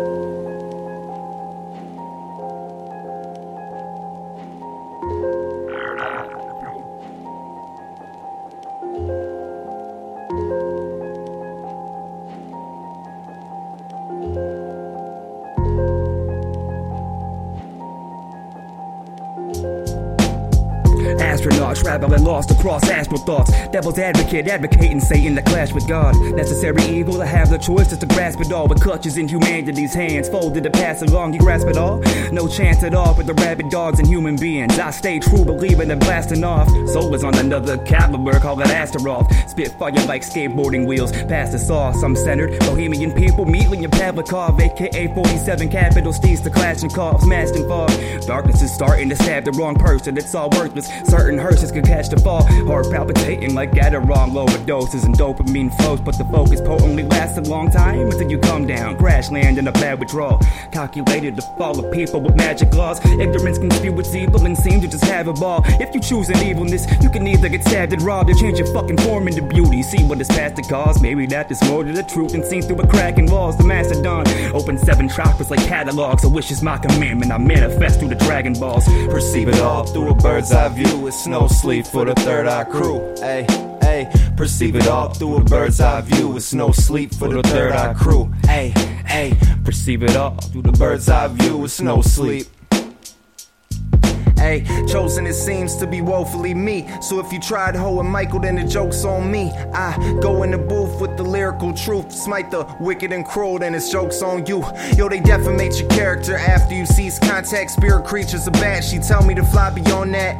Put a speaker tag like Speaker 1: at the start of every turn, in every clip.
Speaker 1: thank you. Astronaut traveling lost across astral thoughts. Devil's advocate advocating Satan to clash with God. Necessary evil to have the choice just to grasp it all with clutches in humanity's hands. Folded to pass along, you grasp it all? No chance at all with the rabid dogs and human beings. I stay true, believing and blasting off. Soul is on another caliber, call it Astaroth. Spit fire like skateboarding wheels. Past the sauce, I'm centered. Bohemian people meet when your Pavlikov, aka 47 capital steeds to clash and cough, smashed and fall. Darkness is starting to stab the wrong person, it's all worthless. Certain hearses could catch the fall. Heart palpitating like Adderall overdoses and dopamine flows, but the focus potently lasts a long time until you come down, crash land in a bad withdrawal. Calculated to fall of people with magic laws. Ignorance can spew its evil and seem to just have a ball. If you choose an evilness, you can either get stabbed and robbed or change your fucking form into beauty. See what is past the cause. Maybe that is more to the truth and seen through a crack in walls. The Macedon open seven chakras like catalogs. A wish is my commandment. I manifest through the Dragon Balls.
Speaker 2: Perceive it all through a bird's eye view. It's no sleep for the Third Eye Cru. Ay, ay, perceive it all through a bird's eye view. It's no sleep for the Third Eye Cru. Ay, ay, perceive it all through the bird's eye view. It's no sleep. Hey, chosen it seems to be woefully me. So if you tried hoeing Michael, then the joke's on me. I go in the booth with the lyrical truth, smite the wicked and cruel, then it's jokes on you. Yo, they defamate your character after you cease contact. Spirit creatures are bad. She tell me to fly beyond that.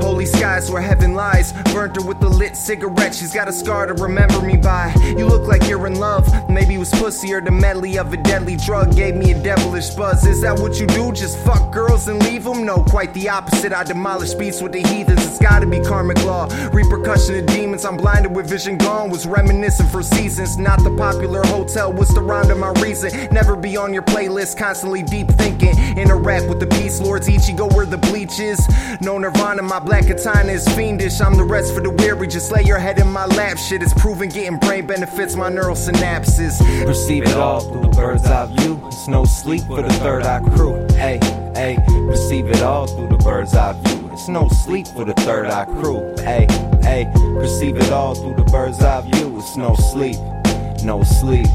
Speaker 2: Holy skies where heaven lies. Burnt her with a lit cigarette. She's got a scar to remember me by. You look like you're in love. Maybe it was pussy or the medley of a deadly drug gave me a devilish buzz. Is that what you do? Just fuck girls and leave them? No, quite the opposite. I demolish beats with the heathens. It's gotta be karmic law. Repercussion of demons. I'm blinded with vision gone. Was reminiscent for seasons. Not the popular hotel. What's the rhyme to my reason? Never be on your playlist. Constantly deep thinking. In a rap with the peace lords. Ichigo where the bleach is. No nirvana. My black katana is fiendish. I'm the rest for the weary. Just lay your head in my lap. Shit is proven getting brain benefits. My neural synapses. Perceive it all through the bird's eye view. It's no sleep for the Third Eye Cru. Hey, Hey, perceive it all through the bird's eye view. It's no sleep for the Third Eye Cru. Hey, hey, perceive it all through the bird's eye view. It's no sleep, no sleep.